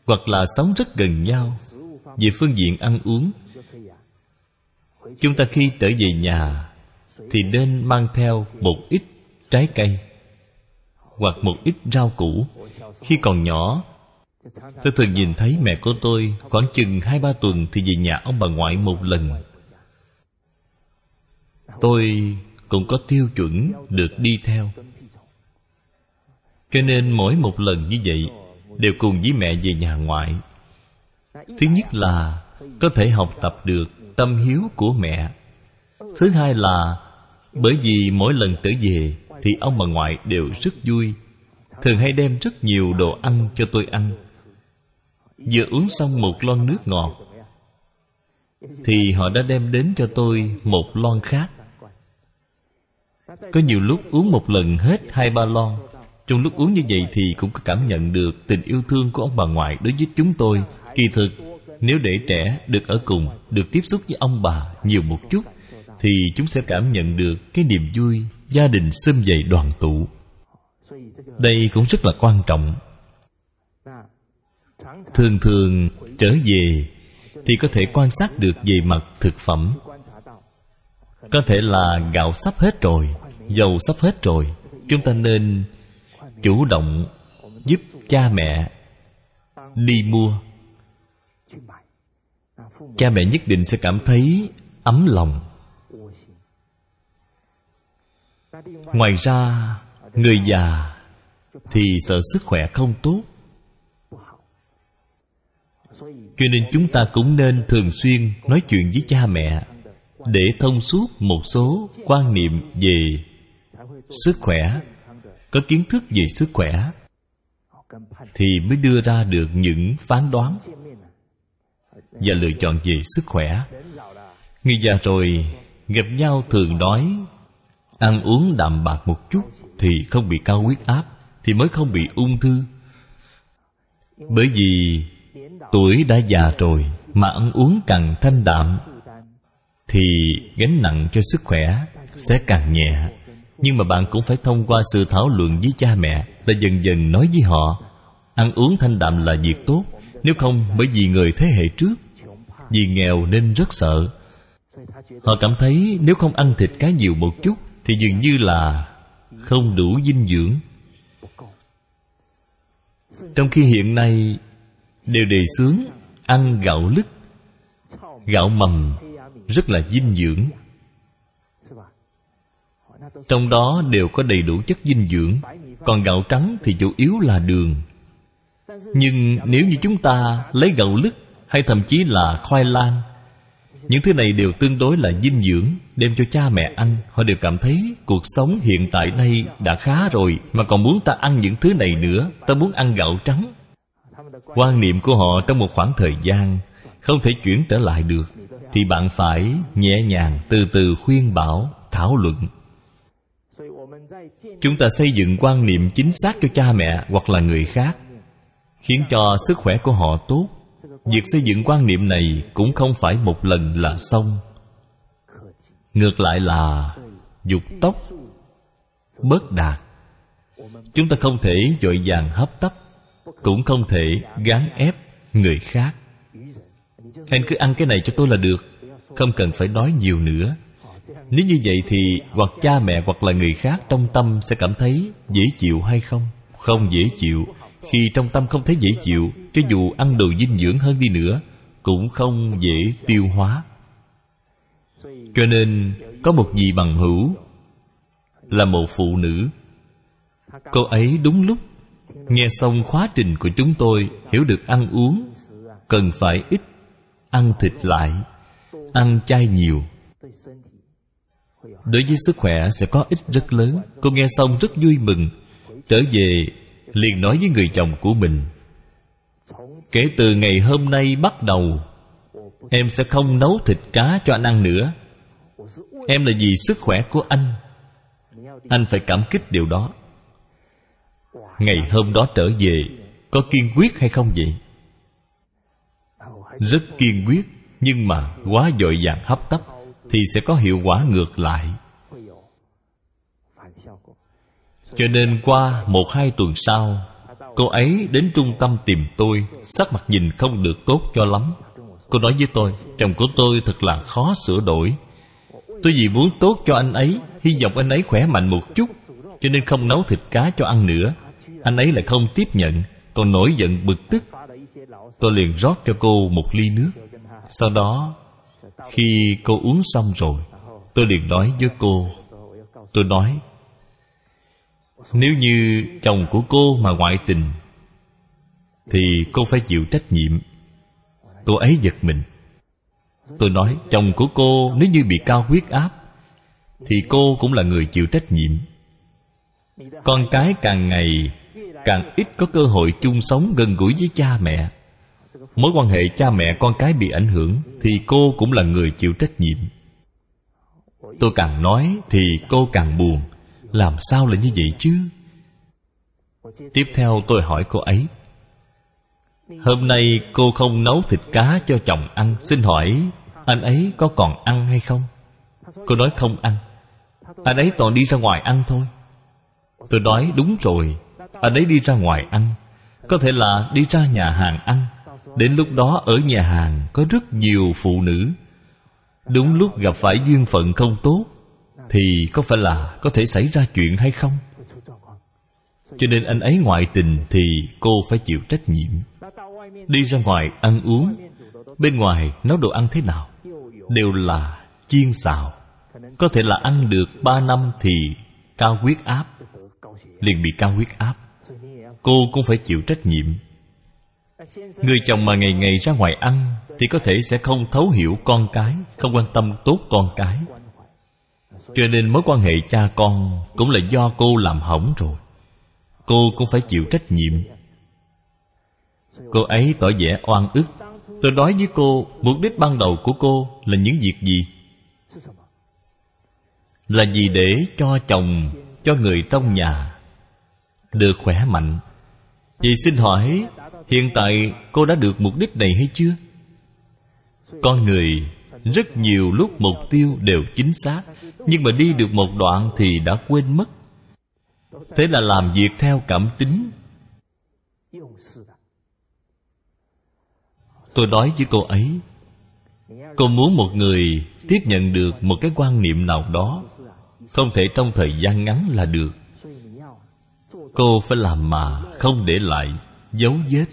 hoặc là sống rất gần nhau, về phương diện ăn uống. Chúng ta khi trở về nhà thì nên mang theo một ít trái cây hoặc một ít rau củ. Khi còn nhỏ, tôi thường nhìn thấy mẹ của tôi khoảng chừng hai ba tuần thì về nhà ông bà ngoại một lần. Tôi cũng có tiêu chuẩn được đi theo. Cho nên mỗi một lần như vậy đều cùng với mẹ về nhà ngoại. Thứ nhất là có thể học tập được tâm hiếu của mẹ. Thứ hai là bởi vì mỗi lần trở về thì ông bà ngoại đều rất vui, thường hay đem rất nhiều đồ ăn cho tôi ăn. Vừa uống xong một lon nước ngọt thì họ đã đem đến cho tôi một lon khác. Có nhiều lúc uống một lần hết hai ba lon trong lúc uống như vậy thì cũng có cảm nhận được tình yêu thương của ông bà ngoại đối với chúng tôi. Kỳ thực, nếu để trẻ được ở cùng, được tiếp xúc với ông bà nhiều một chút Thì chúng sẽ cảm nhận được cái niềm vui gia đình xâm dày đoàn tụ. Đây cũng rất là quan trọng. Thường thường trở về Thì có thể quan sát được về mặt thực phẩm. Có thể là gạo sắp hết rồi Dầu sắp hết rồi. Chúng ta nên chủ động giúp cha mẹ đi mua. Cha mẹ nhất định sẽ cảm thấy ấm lòng. Ngoài ra, người già thì sợ sức khỏe không tốt. Cho nên chúng ta cũng nên thường xuyên nói chuyện với cha mẹ để thông suốt một số quan niệm về sức khỏe có kiến thức về sức khỏe thì mới đưa ra được những phán đoán và lựa chọn về sức khỏe. Người già rồi gặp nhau thường đói, ăn uống đạm bạc một chút thì không bị cao huyết áp thì mới không bị ung thư. Bởi vì tuổi đã già rồi mà ăn uống càng thanh đạm thì gánh nặng cho sức khỏe sẽ càng nhẹ nhưng mà bạn cũng phải thông qua sự thảo luận với cha mẹ là dần dần nói với họ, ăn uống thanh đạm là việc tốt, nếu không bởi vì người thế hệ trước. Vì nghèo nên rất sợ. Họ cảm thấy nếu không ăn thịt cá nhiều một chút thì dường như là không đủ dinh dưỡng. Trong khi hiện nay, đều đề xướng ăn gạo lứt, gạo mầm rất là dinh dưỡng trong đó đều có đầy đủ chất dinh dưỡng, còn gạo trắng thì chủ yếu là đường. Nhưng nếu như chúng ta lấy gạo lứt hay thậm chí là khoai lang, những thứ này đều tương đối là dinh dưỡng, đem cho cha mẹ ăn. Họ đều cảm thấy cuộc sống hiện tại đây đã khá rồi, mà còn muốn ta ăn những thứ này nữa. Ta muốn ăn gạo trắng. Quan niệm của họ trong một khoảng thời gian không thể chuyển trở lại được, thì bạn phải nhẹ nhàng từ từ khuyên bảo, thảo luận chúng ta xây dựng quan niệm chính xác cho cha mẹ hoặc là người khác, khiến cho sức khỏe của họ tốt. Việc xây dựng quan niệm này cũng không phải một lần là xong. Ngược lại là dục tốc bất đạt. Chúng ta không thể dội vàng hấp tấp, cũng không thể gán ép người khác. Anh cứ ăn cái này cho tôi là được, không cần phải nói nhiều nữa nếu như vậy thì hoặc cha mẹ hoặc là người khác trong tâm sẽ cảm thấy dễ chịu hay không? Không dễ chịu. Khi trong tâm không thấy dễ chịu, cho dù ăn đồ dinh dưỡng hơn đi nữa, cũng không dễ tiêu hóa. Cho nên, có một vị bằng hữu là một phụ nữ. Cô ấy đúng lúc nghe xong khóa trình của chúng tôi, hiểu được ăn uống, cần phải ít ăn thịt lại, ăn chay nhiều đối với sức khỏe sẽ có ích rất lớn. Cô nghe xong rất vui mừng. Trở về, liền nói với người chồng của mình. Kể từ ngày hôm nay bắt đầu, em sẽ không nấu thịt cá cho anh ăn nữa. Em là vì sức khỏe của anh. Anh phải cảm kích điều đó. Ngày hôm đó trở về, có kiên quyết hay không vậy? Rất kiên quyết, nhưng mà quá dội vàng hấp tấp thì sẽ có hiệu quả ngược lại. Cho nên qua một hai tuần sau, cô ấy đến trung tâm tìm tôi, sắc mặt nhìn không được tốt cho lắm. Cô nói với tôi, chồng của tôi thật là khó sửa đổi. Tôi vì muốn tốt cho anh ấy, hy vọng anh ấy khỏe mạnh một chút, cho nên không nấu thịt cá cho ăn nữa. Anh ấy lại không tiếp nhận, còn nổi giận bực tức. Tôi liền rót cho cô một ly nước. Sau đó khi cô uống xong rồi, tôi liền nói với cô, tôi nói, nếu như chồng của cô mà ngoại tình, thì cô phải chịu trách nhiệm. Cô ấy giật mình. Tôi nói, chồng của cô nếu như bị cao huyết áp, thì cô cũng là người chịu trách nhiệm. Con cái càng ngày càng ít có cơ hội chung sống gần gũi với cha mẹ mối quan hệ cha mẹ con cái bị ảnh hưởng thì cô cũng là người chịu trách nhiệm. Tôi càng nói thì cô càng buồn. Làm sao là như vậy chứ? Tiếp theo tôi hỏi cô ấy. Hôm nay cô không nấu thịt cá cho chồng ăn. Xin hỏi, anh ấy có còn ăn hay không? Cô nói không ăn. Anh ấy toàn đi ra ngoài ăn thôi. Tôi nói đúng rồi, anh ấy đi ra ngoài ăn. Có thể là đi ra nhà hàng ăn đến lúc đó ở nhà hàng có rất nhiều phụ nữ. Đúng lúc gặp phải duyên phận không tốt, thì có phải là có thể xảy ra chuyện hay không? Cho nên anh ấy ngoại tình thì cô phải chịu trách nhiệm. Đi ra ngoài ăn uống. Bên ngoài nấu đồ ăn thế nào? Đều là chiên xào. Có thể là ăn được ba năm thì cao huyết áp. Liền bị cao huyết áp. Cô cũng phải chịu trách nhiệm người chồng mà ngày ngày ra ngoài ăn thì có thể sẽ không thấu hiểu con cái, không quan tâm tốt con cái. Cho nên mối quan hệ cha con cũng là do cô làm hỏng rồi. Cô cũng phải chịu trách nhiệm. Cô ấy tỏ vẻ oan ức. Tôi nói với cô, mục đích ban đầu của cô là những việc gì? Là gì để cho chồng, cho người trong nhà được khỏe mạnh? Vậy xin hỏi hiện tại cô đã được mục đích này hay chưa? Con người rất nhiều lúc mục tiêu đều chính xác, nhưng mà đi được một đoạn thì đã quên mất. Thế là làm việc theo cảm tính. Tôi nói với cô ấy, cô muốn một người tiếp nhận được một cái quan niệm nào đó, không thể trong thời gian ngắn là được. Cô phải làm mà không để lại dấu vết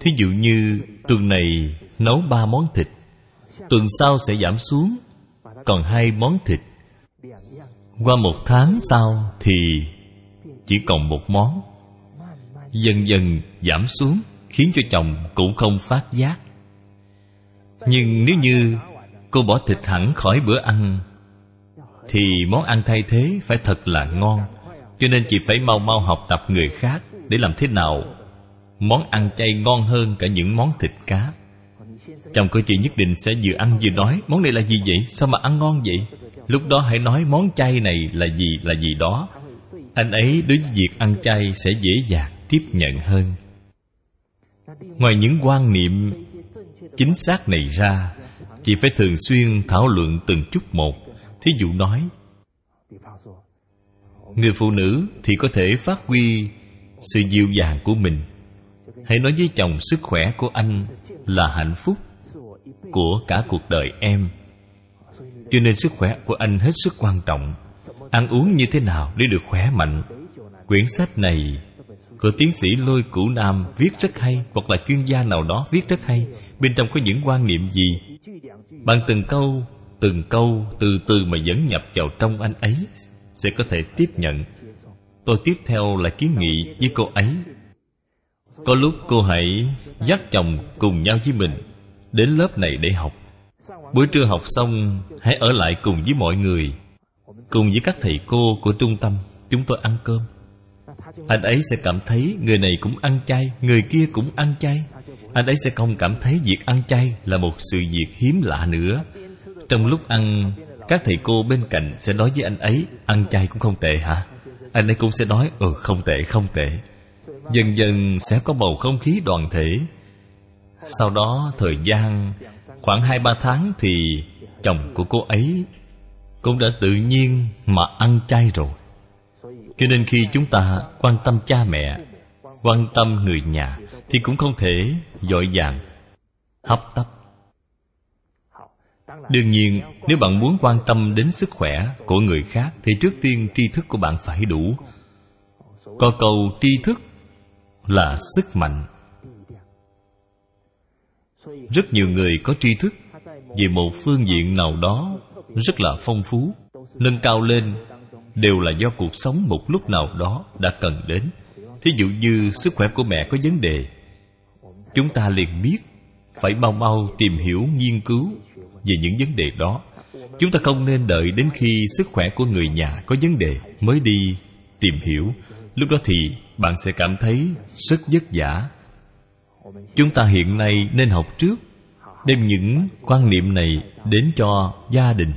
thí dụ như tuần này nấu ba món thịt, tuần sau sẽ giảm xuống, còn hai món thịt. Qua một tháng sau thì chỉ còn một món. Dần dần giảm xuống, khiến cho chồng cũng không phát giác. Nhưng nếu như cô bỏ thịt hẳn khỏi bữa ăn, thì món ăn thay thế phải thật là ngon, cho nên chị phải mau mau học tập người khác để làm thế nào món ăn chay ngon hơn cả những món thịt cá. Chồng của chị nhất định sẽ vừa ăn vừa nói, món này là gì vậy? Sao mà ăn ngon vậy? Lúc đó hãy nói, món chay này là gì là gì đó. Anh ấy đối với việc ăn chay sẽ dễ dàng tiếp nhận hơn. Ngoài những quan niệm chính xác này ra, chị phải thường xuyên thảo luận từng chút một. Thí dụ nói, người phụ nữ thì có thể phát huy sự dịu dàng của mình hãy nói với chồng sức khỏe của anh là hạnh phúc của cả cuộc đời em. Cho nên sức khỏe của anh hết sức quan trọng. Ăn uống như thế nào để được khỏe mạnh? Quyển sách này của tiến sĩ lôi cửu nam viết rất hay, hoặc là chuyên gia nào đó viết rất hay. Bên trong có những quan niệm gì? Bằng từng câu từng câu, từ từ mà dẫn nhập vào trong anh ấy sẽ có thể tiếp nhận. Tôi tiếp theo là kiến nghị với cô ấy có lúc cô hãy dắt chồng cùng nhau với mình đến lớp này để học. Buổi trưa học xong, hãy ở lại cùng với mọi người, cùng với các thầy cô của trung tâm chúng tôi ăn cơm. Anh ấy sẽ cảm thấy người này cũng ăn chay, người kia cũng ăn chay. Anh ấy sẽ không cảm thấy việc ăn chay là một sự việc hiếm lạ nữa. Trong lúc ăn, các thầy cô bên cạnh sẽ nói với anh ấy, ăn chay cũng không tệ hả? Anh ấy cũng sẽ nói ừ không tệ không tệ dần dần sẽ có bầu không khí đoàn thể. Sau đó thời gian, khoảng hai ba tháng thì chồng của cô ấy cũng đã tự nhiên mà ăn chay rồi. Cho nên khi chúng ta quan tâm cha mẹ, quan tâm người nhà thì cũng không thể dội vàng hấp tấp. Đương nhiên, nếu bạn muốn quan tâm đến sức khỏe của người khác thì trước tiên tri thức của bạn phải đủ. Có câu tri thức là sức mạnh. Rất nhiều người có tri thức về một phương diện nào đó rất là phong phú, nâng cao lên đều là do cuộc sống một lúc nào đó đã cần đến. Thí dụ như sức khỏe của mẹ có vấn đề, chúng ta liền biết phải mau mau tìm hiểu nghiên cứu về những vấn đề đó. Chúng ta không nên đợi đến khi sức khỏe của người nhà có vấn đề mới đi tìm hiểu. Lúc đó thì bạn sẽ cảm thấy rất vất vả. Chúng ta hiện nay nên học trước, đem những quan niệm này đến cho gia đình.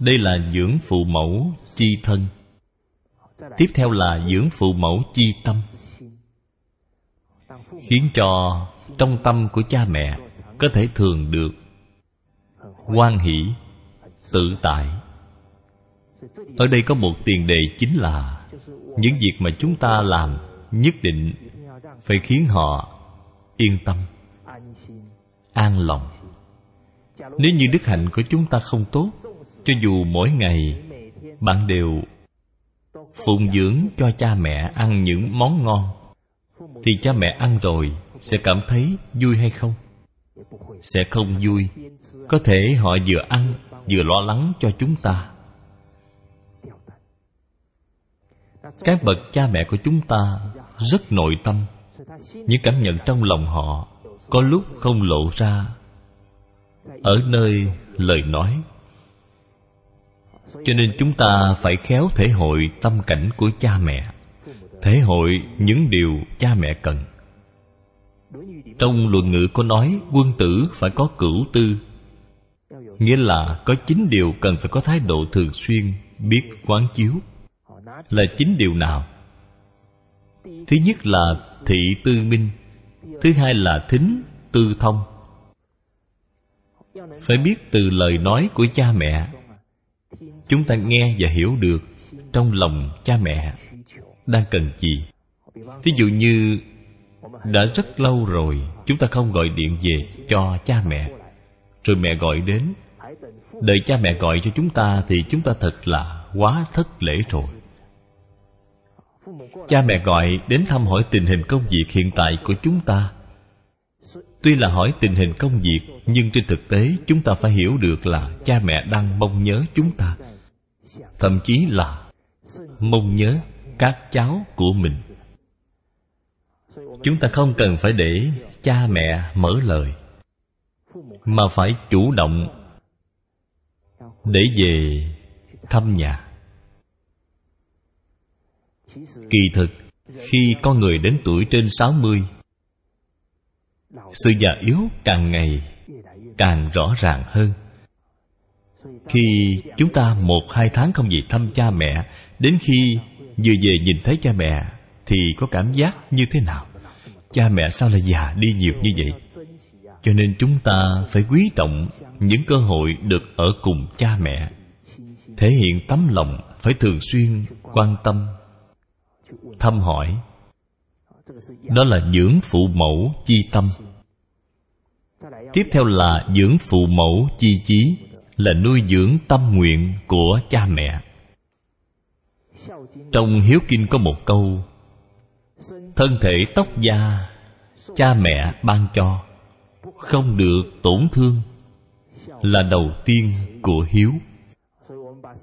Đây là dưỡng phụ mẫu chi thân. Tiếp theo là dưỡng phụ mẫu chi tâm. Khiến cho trong tâm của cha mẹ có thể thường được hoan hỷ, tự tại. Ở đây có một tiền đề chính là những việc mà chúng ta làm nhất định phải khiến họ yên tâm, an lòng. Nếu như đức hạnh của chúng ta không tốt, cho dù mỗi ngày bạn đều phụng dưỡng cho cha mẹ ăn những món ngon, thì cha mẹ ăn rồi sẽ cảm thấy vui hay không? Sẽ không vui. Có thể họ vừa ăn vừa lo lắng cho chúng ta. Các bậc cha mẹ của chúng ta rất nội tâm. Những cảm nhận trong lòng họ có lúc không lộ ra. Ở nơi lời nói. Cho nên chúng ta phải khéo thể hội tâm cảnh của cha mẹ. Thể hội những điều cha mẹ cần. Trong luận ngữ có nói, quân tử phải có cửu tư. Nghĩa là có chín điều cần phải có thái độ thường xuyên, biết quán chiếu là chính điều nào? Thứ nhất là thị tư minh, thứ hai là thính tư thông. Phải biết từ lời nói của cha mẹ, chúng ta nghe và hiểu được trong lòng cha mẹ đang cần gì. Thí dụ như, đã rất lâu rồi chúng ta không gọi điện về cho cha mẹ. Rồi mẹ gọi đến, đợi cha mẹ gọi cho chúng ta thì chúng ta thật là quá thất lễ rồi cha mẹ gọi đến thăm hỏi tình hình công việc hiện tại của chúng ta. Tuy là hỏi tình hình công việc, nhưng trên thực tế chúng ta phải hiểu được là cha mẹ đang mong nhớ chúng ta. Thậm chí là mong nhớ các cháu của mình. Chúng ta không cần phải để cha mẹ mở lời, mà phải chủ động để về thăm nhà kỳ thực, khi con người đến tuổi trên 60 sự già yếu càng ngày càng rõ ràng hơn. Khi chúng ta một hai tháng không về thăm cha mẹ, đến khi vừa về nhìn thấy cha mẹ thì có cảm giác như thế nào? Cha mẹ sao lại già đi nhiều như vậy? Cho nên chúng ta phải quý trọng những cơ hội được ở cùng cha mẹ. Thể hiện tấm lòng phải thường xuyên quan tâm thăm hỏi. Đó là dưỡng phụ mẫu chi tâm. Tiếp theo là dưỡng phụ mẫu chi chí, là nuôi dưỡng tâm nguyện của cha mẹ. Trong hiếu kinh có một câu, thân thể tóc da, cha mẹ ban cho, không được tổn thương, là đầu tiên của hiếu.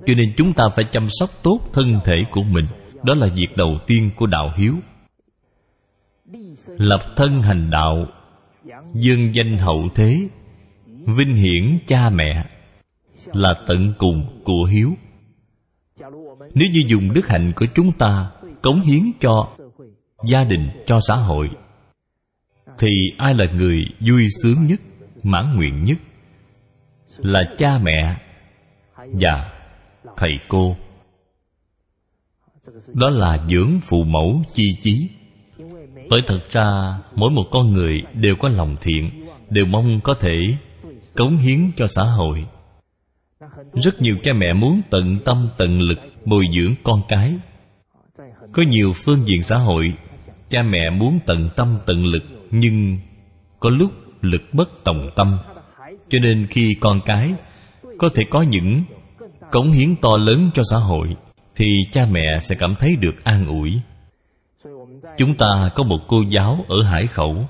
Cho nên chúng ta phải chăm sóc tốt thân thể của mình đó là việc đầu tiên của đạo hiếu. Lập thân hành đạo, dương danh hậu thế, vinh hiển cha mẹ là tận cùng của hiếu. Nếu như dùng đức hạnh của chúng ta cống hiến cho gia đình, cho xã hội, thì ai là người vui sướng nhất, mãn nguyện nhất? Là cha mẹ và thầy cô đó là dưỡng phụ mẫu chi chí. Bởi thật ra, mỗi một con người đều có lòng thiện, đều mong có thể cống hiến cho xã hội. Rất nhiều cha mẹ muốn tận tâm, tận lực bồi dưỡng con cái. Có nhiều phương diện xã hội, cha mẹ muốn tận tâm, tận lực, nhưng có lúc lực bất tòng tâm. Cho nên khi con cái có thể có những cống hiến to lớn cho xã hội thì cha mẹ sẽ cảm thấy được an ủi. Chúng ta có một cô giáo ở hải khẩu.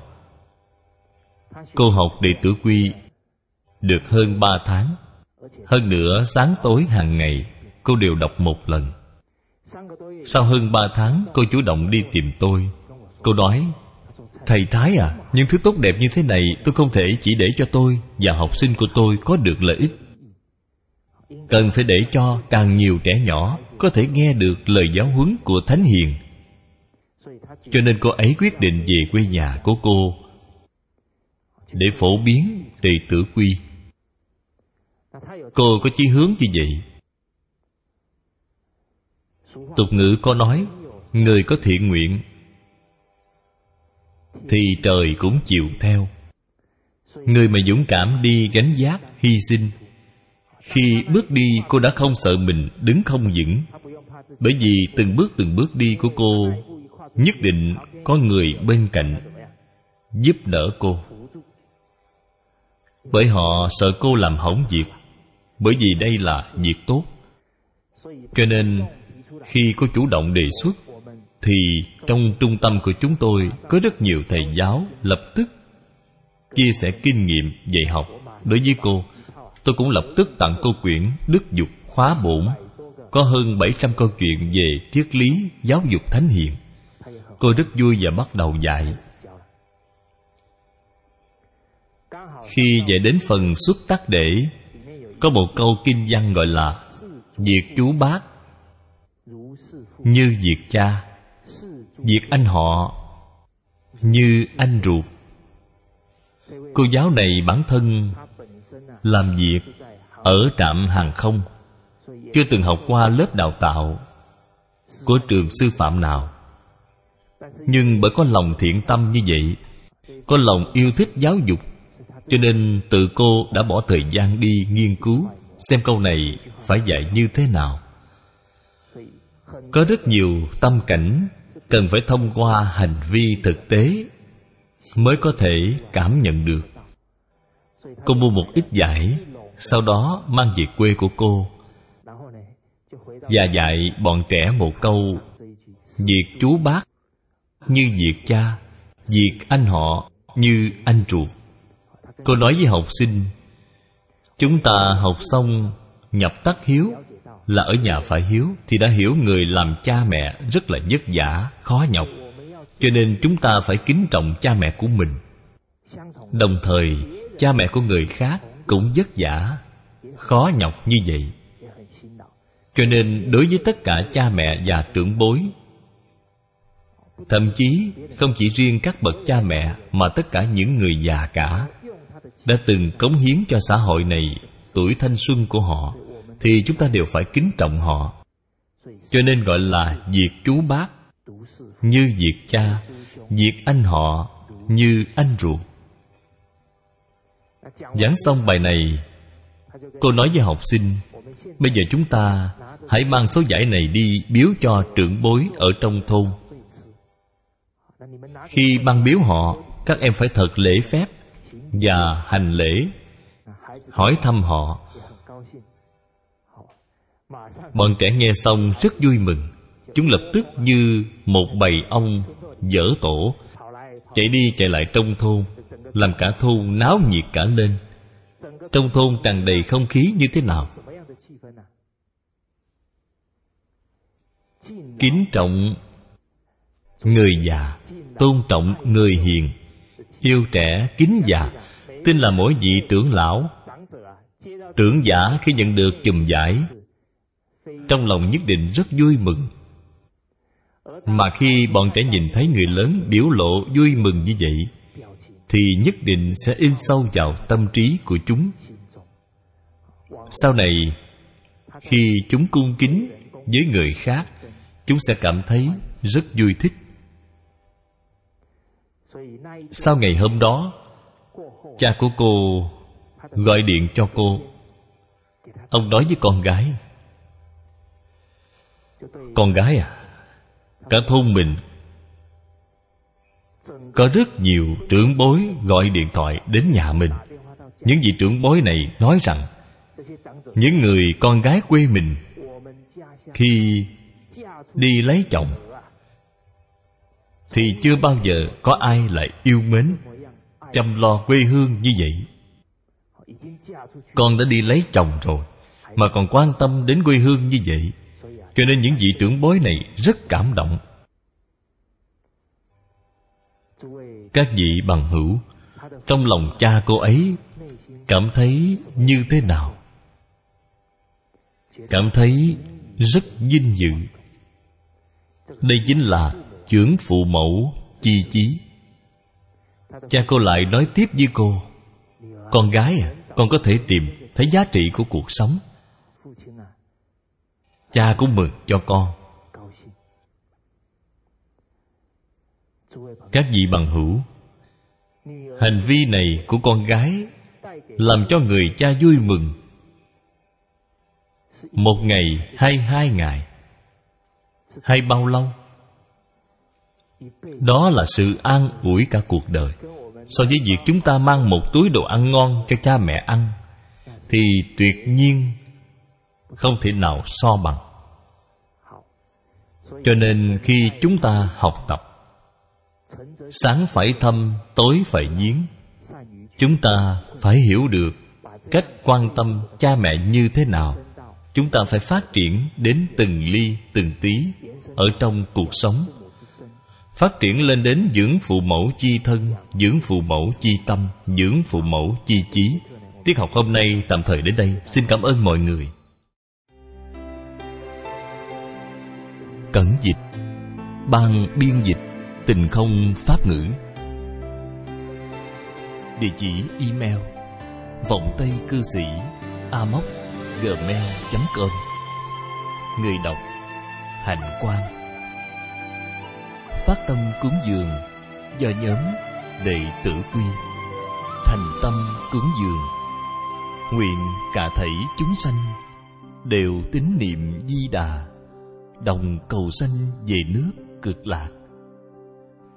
Cô học đệ tử quy được hơn ba tháng. Hơn nữa, sáng tối hàng ngày, cô đều đọc một lần. Sau hơn ba tháng, cô chủ động đi tìm tôi. Cô nói, thầy thái à những thứ tốt đẹp như thế này tôi không thể chỉ để cho tôi và học sinh của tôi có được lợi ích cần phải để cho càng nhiều trẻ nhỏ có thể nghe được lời giáo huấn của thánh hiền. Cho nên cô ấy quyết định về quê nhà của cô để phổ biến đệ tử quy. Cô có chí hướng như vậy? Tục ngữ có nói, người có thiện nguyện thì trời cũng chịu theo. Người mà dũng cảm đi gánh giác hy sinh khi bước đi, cô đã không sợ mình đứng không vững. Bởi vì từng bước từng bước đi của cô, nhất định có người bên cạnh giúp đỡ cô. Bởi họ sợ cô làm hỏng việc, bởi vì đây là việc tốt. Cho nên, khi cô chủ động đề xuất, thì trong trung tâm của chúng tôi có rất nhiều thầy giáo lập tức chia sẻ kinh nghiệm dạy học đối với cô tôi cũng lập tức tặng câu quyển đức dục khóa bổn. Có hơn 700 câu chuyện về triết lý, giáo dục thánh hiền. Cô rất vui và bắt đầu dạy. Khi dạy đến phần xuất tác để, có một câu kinh văn gọi là việc chú bác. Như việc cha, việc anh họ, như anh ruột. Cô giáo này bản thân làm việc ở trạm hàng không. Chưa từng học qua lớp đào tạo của trường sư phạm nào. Nhưng bởi có lòng thiện tâm như vậy, có lòng yêu thích giáo dục, cho nên tự cô đã bỏ thời gian đi nghiên cứu xem câu này phải dạy như thế nào. Có rất nhiều tâm cảnh cần phải thông qua hành vi thực tế mới có thể cảm nhận được cô mua một ít giải, sau đó mang về quê của cô. Và dạy bọn trẻ một câu, việc chú bác như việc cha, việc anh họ như anh ruột. Cô nói với học sinh, chúng ta học xong, nhập tắc hiếu là ở nhà phải hiếu thì đã hiểu người làm cha mẹ rất là vất vả, khó nhọc. Cho nên chúng ta phải kính trọng cha mẹ của mình. Đồng thời cha mẹ của người khác cũng vất vả, khó nhọc như vậy. Cho nên đối với tất cả cha mẹ và trưởng bối, thậm chí không chỉ riêng các bậc cha mẹ mà tất cả những người già cả đã từng cống hiến cho xã hội này tuổi thanh xuân của họ, thì chúng ta đều phải kính trọng họ. Cho nên gọi là việc chú bác, như việc cha, việc anh họ, như anh ruột giảng xong bài này, cô nói với học sinh, bây giờ chúng ta hãy mang số giải này đi biếu cho trưởng bối ở trong thôn. Khi mang biếu họ, các em phải thật lễ phép và hành lễ, hỏi thăm họ. Bọn trẻ nghe xong rất vui mừng. Chúng lập tức như một bầy ong dở tổ, chạy đi chạy lại trong thôn làm cả thôn náo nhiệt cả lên. Trong thôn tràn đầy không khí như thế nào? Kính trọng người già, tôn trọng người hiền. Yêu trẻ, kính già, tin là mỗi vị trưởng lão. Trưởng giả khi nhận được chùm giải, trong lòng nhất định rất vui mừng. Mà khi bọn trẻ nhìn thấy người lớn biểu lộ vui mừng như vậy thì nhất định sẽ in sâu vào tâm trí của chúng. Sau này, khi chúng cung kính với người khác, chúng sẽ cảm thấy rất vui thích. Sau ngày hôm đó, cha của cô gọi điện cho cô. Ông nói với con gái con gái à cả thôn mình có rất nhiều trưởng bối gọi điện thoại đến nhà mình. Những vị trưởng bối này nói rằng, những người con gái quê mình khi đi lấy chồng thì chưa bao giờ có ai lại yêu mến, chăm lo quê hương như vậy. Con đã đi lấy chồng rồi mà còn quan tâm đến quê hương như vậy, cho nên những vị trưởng bối này rất cảm động. Các vị bằng hữu. Trong lòng cha cô ấy, cảm thấy như thế nào? Cảm thấy rất vinh dự. Đây chính là trưởng phụ mẫu chi chí. Cha cô lại nói tiếp với cô, con gái à con có thể tìm thấy giá trị của cuộc sống. Cha cũng mừng cho con. Các vị bằng hữu, hành vi này của con gái làm cho người cha vui mừng. Một ngày hay hai ngày, hay bao lâu, đó là sự an ủi cả cuộc đời. So với việc chúng ta mang một túi đồ ăn ngon cho cha mẹ ăn, thì tuyệt nhiên không thể nào so bằng. Cho nên khi chúng ta học tập sáng phải thâm, tối phải nhiến. Chúng ta phải hiểu được cách quan tâm cha mẹ như thế nào. Chúng ta phải phát triển đến từng ly, từng tí ở trong cuộc sống. Phát triển lên đến dưỡng phụ mẫu chi thân, dưỡng phụ mẫu chi tâm, dưỡng phụ mẫu chi chí. Tiết học hôm nay tạm thời đến đây. Xin cảm ơn mọi người. Cẩn dịch, ban biên dịch tình không pháp ngữ. Địa chỉ email vọng tây cư sĩ amoc gmail com. Người đọc hạnh quang. Phát tâm cúng dường do nhóm đệ tử quy. Thành tâm cúng dường, nguyện cả thảy chúng sanh đều tín niệm di đà, đồng cầu sanh về nước cực lạc